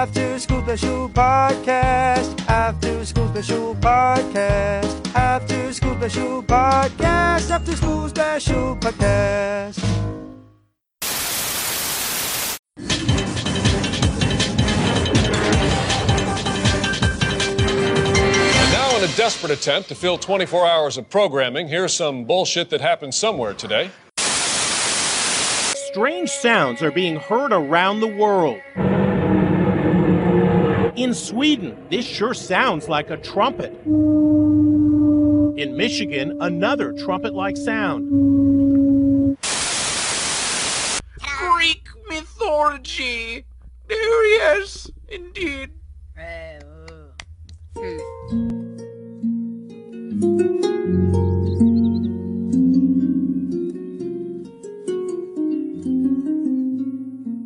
After School Special Podcast. After School Special Podcast. After School Special Podcast. After School Special Podcast. Now, in a desperate attempt to fill 24 hours of programming, here's some bullshit that happened somewhere today. Strange sounds are being heard around the world. In Sweden, this sure sounds like a trumpet. In Michigan, another trumpet like sound. Greek mythology. There, yes, indeed.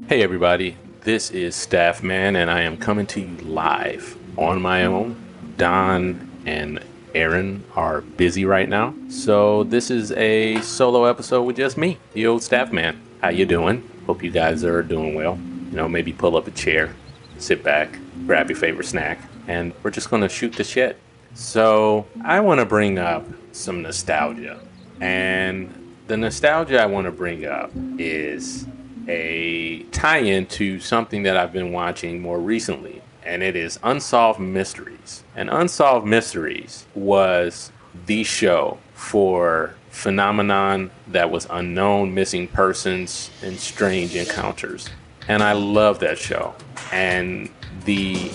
Hey everybody, this is Staff Man, and I am coming to you live on my own. Don and Aaron are busy right now, so this is a solo episode with just me, the old Staff Man. How you doing? Hope you guys are doing well. You know, maybe pull up a chair, sit back, grab your favorite snack, and we're just gonna shoot the shit. So I want to bring up some nostalgia, and the nostalgia I want to bring up is a tie in to something that I've been watching more recently, and it is Unsolved Mysteries. And Unsolved Mysteries was the show for phenomenon that was unknown missing persons and strange encounters. And I love that show. And the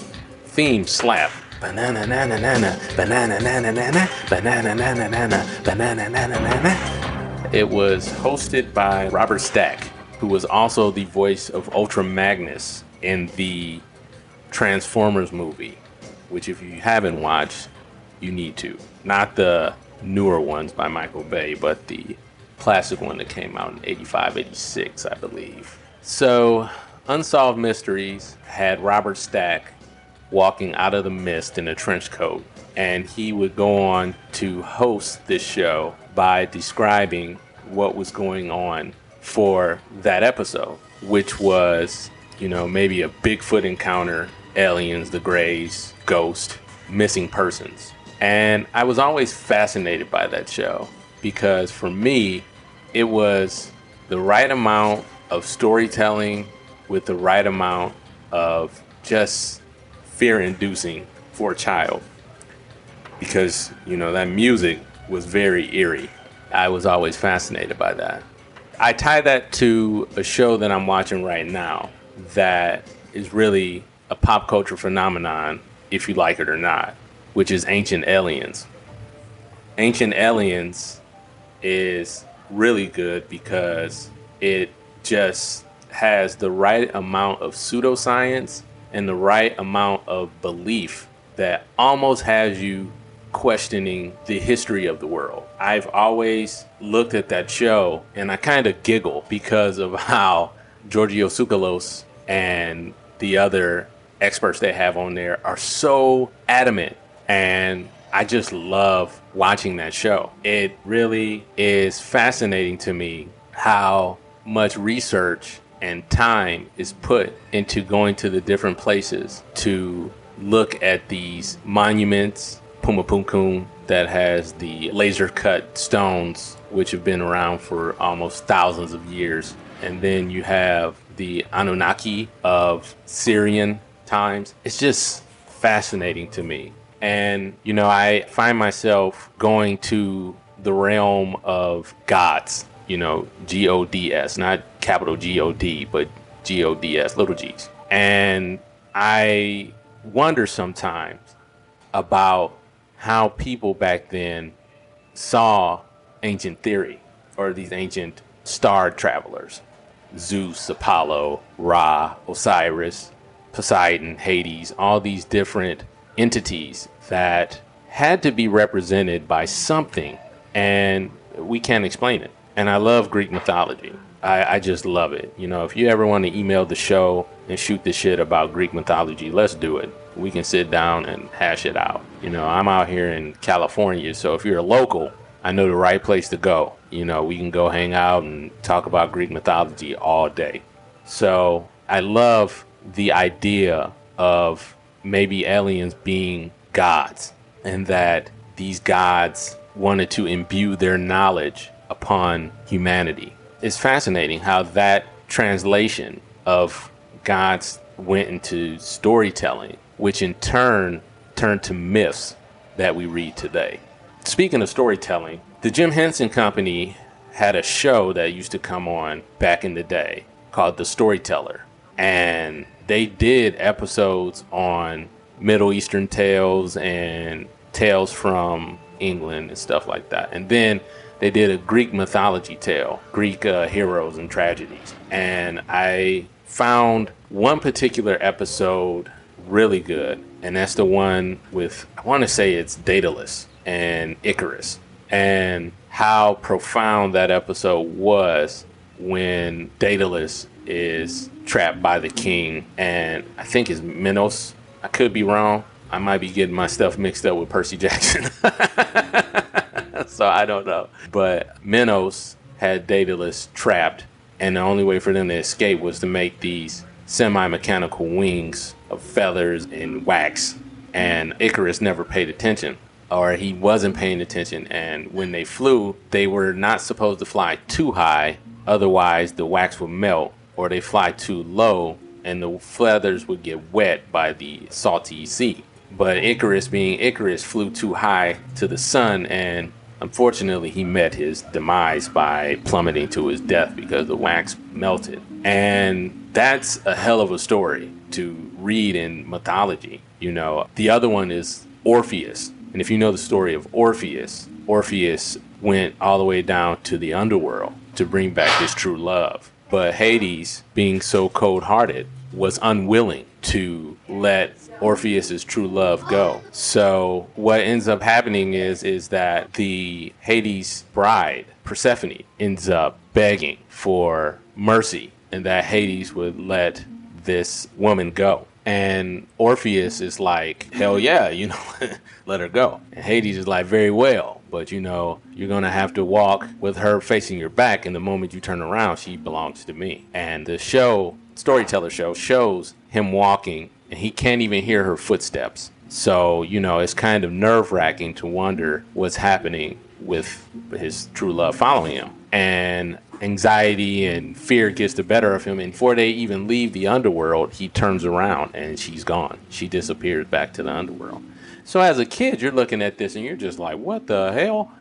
theme slap. Banana nana nana, banana nana nana, banana nana nana, banana nana nana. It was hosted by Robert Stack, who was also the voice of Ultra Magnus in the Transformers movie, which, if you haven't watched, you need to. Not the newer ones by Michael Bay, but the classic one that came out in 85, 86, I believe. So, Unsolved Mysteries had Robert Stack walking out of the mist in a trench coat, and he would go on to host this show by describing what was going on for that episode, which was, you know, maybe a Bigfoot encounter, aliens, the Greys, ghost, missing persons. And I was always fascinated by that show because for me, it was the right amount of storytelling with the right amount of just fear inducing for a child because, you know, that music was very eerie. I was always fascinated by that. I tie that to a show that I'm watching right now that is really a pop culture phenomenon, if you like it or not, which is Ancient Aliens. Ancient Aliens is really good because it just has the right amount of pseudoscience and the right amount of belief that almost has you questioning the history of the world. I've always looked at that show and I kind of giggle because of how Giorgio Tsoukalos and the other experts they have on there are so adamant and I just love watching that show. It really is fascinating to me how much research and time is put into going to the different places to look at these monuments, Puma Punku, that has the laser cut stones, which have been around for almost thousands of years. And then you have the Anunnaki of Syrian times. It's just fascinating to me. And, you know, I find myself going to the realm of gods, you know, G O D S, not capital G O D, but G O D S, little g's. And I wonder sometimes about how people back then saw ancient theory or these ancient star travelers Zeus, Apollo, Ra, Osiris, Poseidon, Hades, all these different entities that had to be represented by something, and we can't explain it. And I love Greek mythology. I, I just love it. You know, if you ever want to email the show and shoot the shit about Greek mythology, let's do it. We can sit down and hash it out. You know, I'm out here in California, so if you're a local, I know the right place to go. You know, we can go hang out and talk about Greek mythology all day. So I love the idea of maybe aliens being gods and that these gods wanted to imbue their knowledge upon humanity. It's fascinating how that translation of gods went into storytelling, which in turn turned to myths that we read today. Speaking of storytelling, the Jim Henson Company had a show that used to come on back in the day called The Storyteller. And they did episodes on Middle Eastern tales and tales from England and stuff like that. And then they did a Greek mythology tale, Greek uh, heroes and tragedies. And I found one particular episode really good, and that's the one with, I want to say it's Daedalus and Icarus, and how profound that episode was when Daedalus is trapped by the king, and I think it's Minos. I could be wrong. I might be getting my stuff mixed up with Percy Jackson. so I don't know. But Minos had Daedalus trapped, and the only way for them to escape was to make these semi mechanical wings of feathers and wax. And Icarus never paid attention, or he wasn't paying attention. And when they flew, they were not supposed to fly too high, otherwise, the wax would melt, or they fly too low, and the feathers would get wet by the salty sea. But Icarus, being Icarus, flew too high to the sun, and unfortunately, he met his demise by plummeting to his death because the wax melted. And that's a hell of a story to read in mythology. You know, the other one is Orpheus. And if you know the story of Orpheus, Orpheus went all the way down to the underworld to bring back his true love. But Hades, being so cold hearted, was unwilling to let Orpheus's true love go. So what ends up happening is is that the Hades bride, Persephone, ends up begging for mercy and that Hades would let this woman go. And Orpheus is like, hell yeah, you know, let her go. And Hades is like, very well, but you know, you're gonna have to walk with her facing your back, and the moment you turn around, she belongs to me. And the show, storyteller show, shows him walking, and he can't even hear her footsteps. So, you know, it's kind of nerve wracking to wonder what's happening with his true love following him. And anxiety and fear gets the better of him. And before they even leave the underworld, he turns around and she's gone. She disappears back to the underworld. So as a kid, you're looking at this and you're just like, what the hell?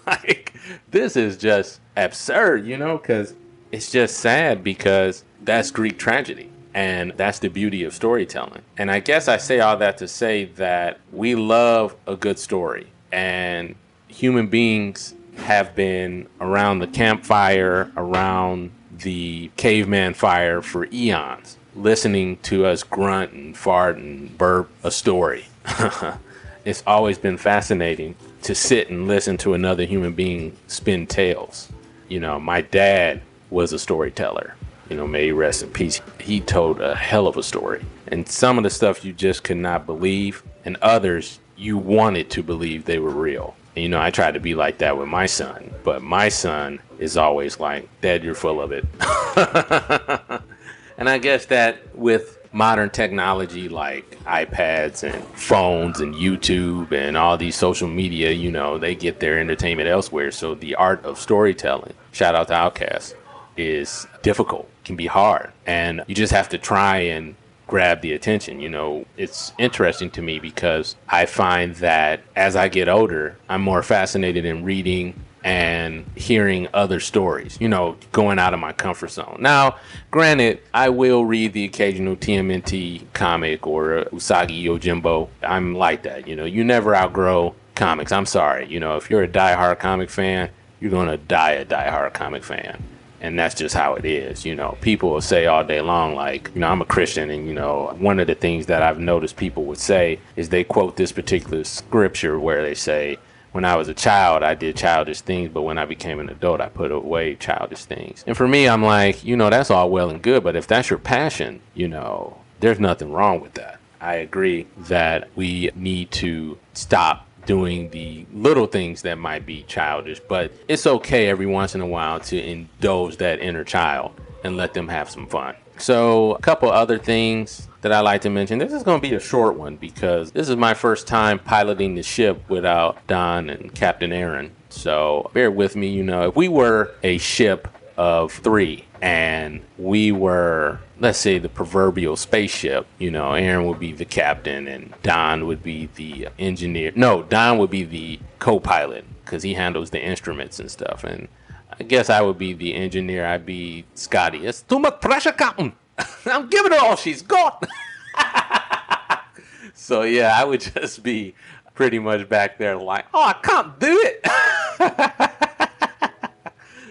like, this is just absurd, you know, because it's just sad because that's Greek tragedy. And that's the beauty of storytelling. And I guess I say all that to say that we love a good story. And human beings have been around the campfire, around the caveman fire for eons, listening to us grunt and fart and burp a story. it's always been fascinating to sit and listen to another human being spin tales. You know, my dad was a storyteller. You know, may he rest in peace. He told a hell of a story. And some of the stuff you just could not believe, and others you wanted to believe they were real. You know, I try to be like that with my son, but my son is always like, Dad, you're full of it. and I guess that with modern technology like iPads and phones and YouTube and all these social media, you know, they get their entertainment elsewhere. So the art of storytelling, shout out to Outkast, is difficult, can be hard. And you just have to try and grab the attention. You know, it's interesting to me because I find that as I get older, I'm more fascinated in reading and hearing other stories, you know, going out of my comfort zone. Now, granted, I will read the occasional TMNT comic or Usagi Yojimbo. I'm like that, you know, you never outgrow comics. I'm sorry, you know, if you're a die-hard comic fan, you're going to die a die-hard comic fan and that's just how it is. You know, people will say all day long, like, you know, I'm a Christian, and you know, one of the things that I've noticed people would say is they quote this particular scripture where they say, when I was a child, I did childish things, but when I became an adult, I put away childish things. And for me, I'm like, you know, that's all well and good, but if that's your passion, you know, there's nothing wrong with that. I agree that we need to stop doing the little things that might be childish, but it's okay every once in a while to indulge that inner child and let them have some fun. So, a couple other things that I like to mention. This is going to be a short one because this is my first time piloting the ship without Don and Captain Aaron. So, bear with me. You know, if we were a ship of three and we were let's say the proverbial spaceship you know aaron would be the captain and don would be the engineer. No don would be the co-pilot because he handles the instruments and stuff. And i guess i would be the engineer. I'd be scotty. It's too much pressure captain. I'm giving her all she's got. So yeah i would just be pretty much back there like oh i can't do it.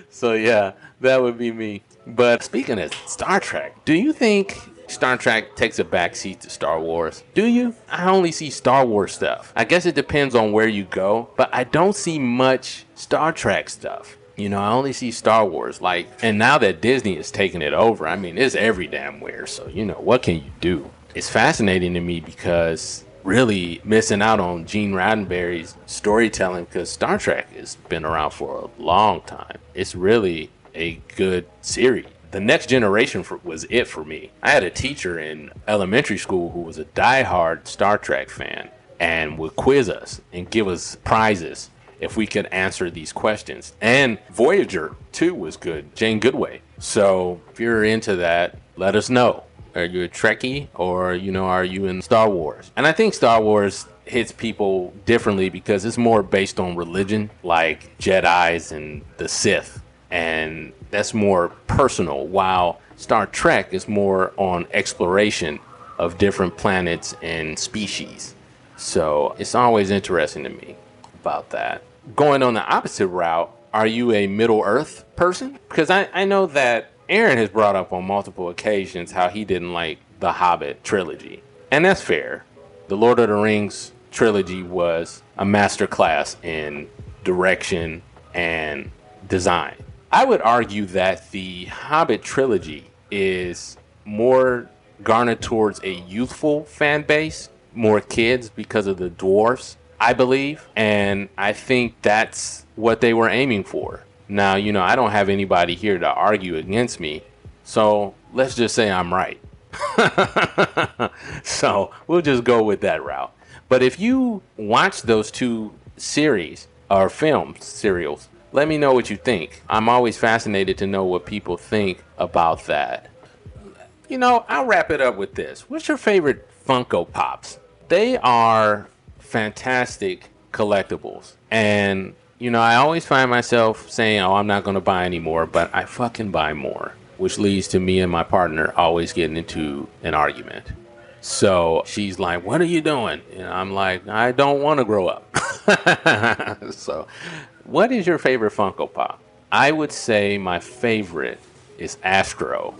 So yeah that would be me. But speaking of Star Trek, do you think Star Trek takes a backseat to Star Wars? Do you? I only see Star Wars stuff. I guess it depends on where you go, but I don't see much Star Trek stuff. You know, I only see Star Wars. Like, and now that Disney is taking it over, I mean, it's every damn where. So, you know, what can you do? It's fascinating to me because really missing out on Gene Roddenberry's storytelling because Star Trek has been around for a long time. It's really a good series. The next generation for, was it for me. I had a teacher in elementary school who was a die-hard Star Trek fan and would quiz us and give us prizes if we could answer these questions. And Voyager too was good. Jane Goodway. So if you're into that, let us know. Are you a Trekkie or you know are you in Star Wars? And I think Star Wars hits people differently because it's more based on religion, like Jedi's and the Sith and that's more personal, while Star Trek is more on exploration of different planets and species. So it's always interesting to me about that. Going on the opposite route, are you a Middle Earth person? Because I, I know that Aaron has brought up on multiple occasions how he didn't like the Hobbit trilogy. And that's fair. The Lord of the Rings trilogy was a masterclass in direction and design. I would argue that the Hobbit trilogy is more garnered towards a youthful fan base, more kids because of the dwarfs, I believe. And I think that's what they were aiming for. Now, you know, I don't have anybody here to argue against me. So let's just say I'm right. so we'll just go with that route. But if you watch those two series or films, serials, let me know what you think. I'm always fascinated to know what people think about that. You know, I'll wrap it up with this. What's your favorite Funko Pops? They are fantastic collectibles. And, you know, I always find myself saying, oh, I'm not going to buy any more, but I fucking buy more, which leads to me and my partner always getting into an argument. So she's like, What are you doing? And I'm like, I don't want to grow up. so what is your favorite Funko Pop? I would say my favorite is Astro.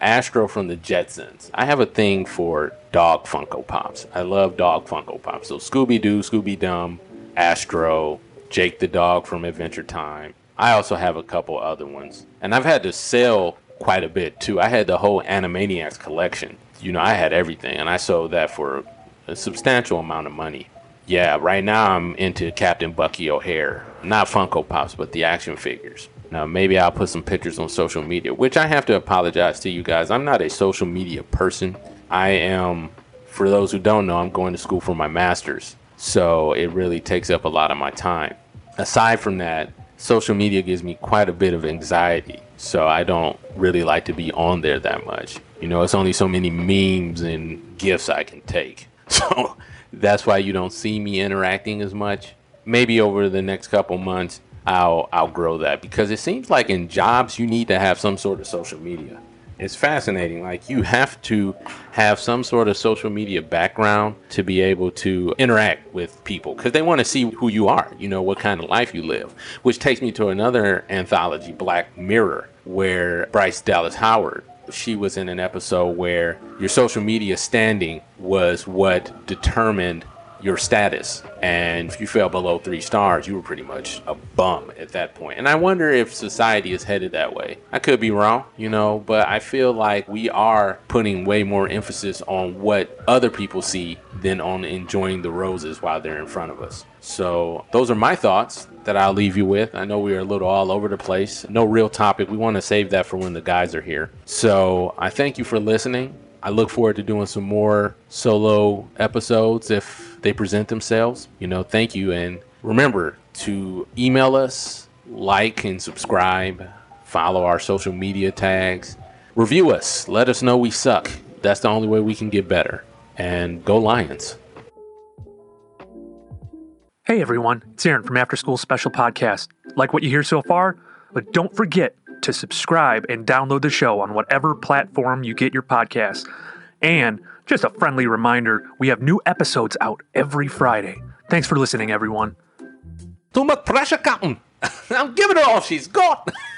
Astro from the Jetsons. I have a thing for dog Funko Pops. I love dog Funko Pops. So Scooby Doo, Scooby Dum, Astro, Jake the dog from Adventure Time. I also have a couple other ones. And I've had to sell quite a bit too. I had the whole Animaniacs collection. You know, I had everything and I sold that for a substantial amount of money. Yeah, right now I'm into Captain Bucky O'Hare. Not Funko Pops, but the action figures. Now, maybe I'll put some pictures on social media, which I have to apologize to you guys. I'm not a social media person. I am, for those who don't know, I'm going to school for my master's. So it really takes up a lot of my time. Aside from that, social media gives me quite a bit of anxiety. So I don't really like to be on there that much. You know, it's only so many memes and gifts I can take. So that's why you don't see me interacting as much. Maybe over the next couple months, I'll grow that because it seems like in jobs you need to have some sort of social media. It's fascinating. Like you have to have some sort of social media background to be able to interact with people because they want to see who you are. You know what kind of life you live. Which takes me to another anthology, Black Mirror, where Bryce Dallas Howard she was in an episode where your social media standing was what determined your status. And if you fell below three stars, you were pretty much a bum at that point. And I wonder if society is headed that way. I could be wrong, you know, but I feel like we are putting way more emphasis on what other people see than on enjoying the roses while they're in front of us. So those are my thoughts that I'll leave you with. I know we are a little all over the place. No real topic. We want to save that for when the guys are here. So I thank you for listening. I look forward to doing some more solo episodes if they present themselves. You know, thank you. And remember to email us, like and subscribe, follow our social media tags, review us, let us know we suck. That's the only way we can get better. And go Lions. Hey everyone, it's Aaron from After School Special Podcast. Like what you hear so far? But don't forget to subscribe and download the show on whatever platform you get your podcasts. And just a friendly reminder we have new episodes out every Friday. Thanks for listening, everyone. Too much pressure, Captain. I'm giving her all she's got.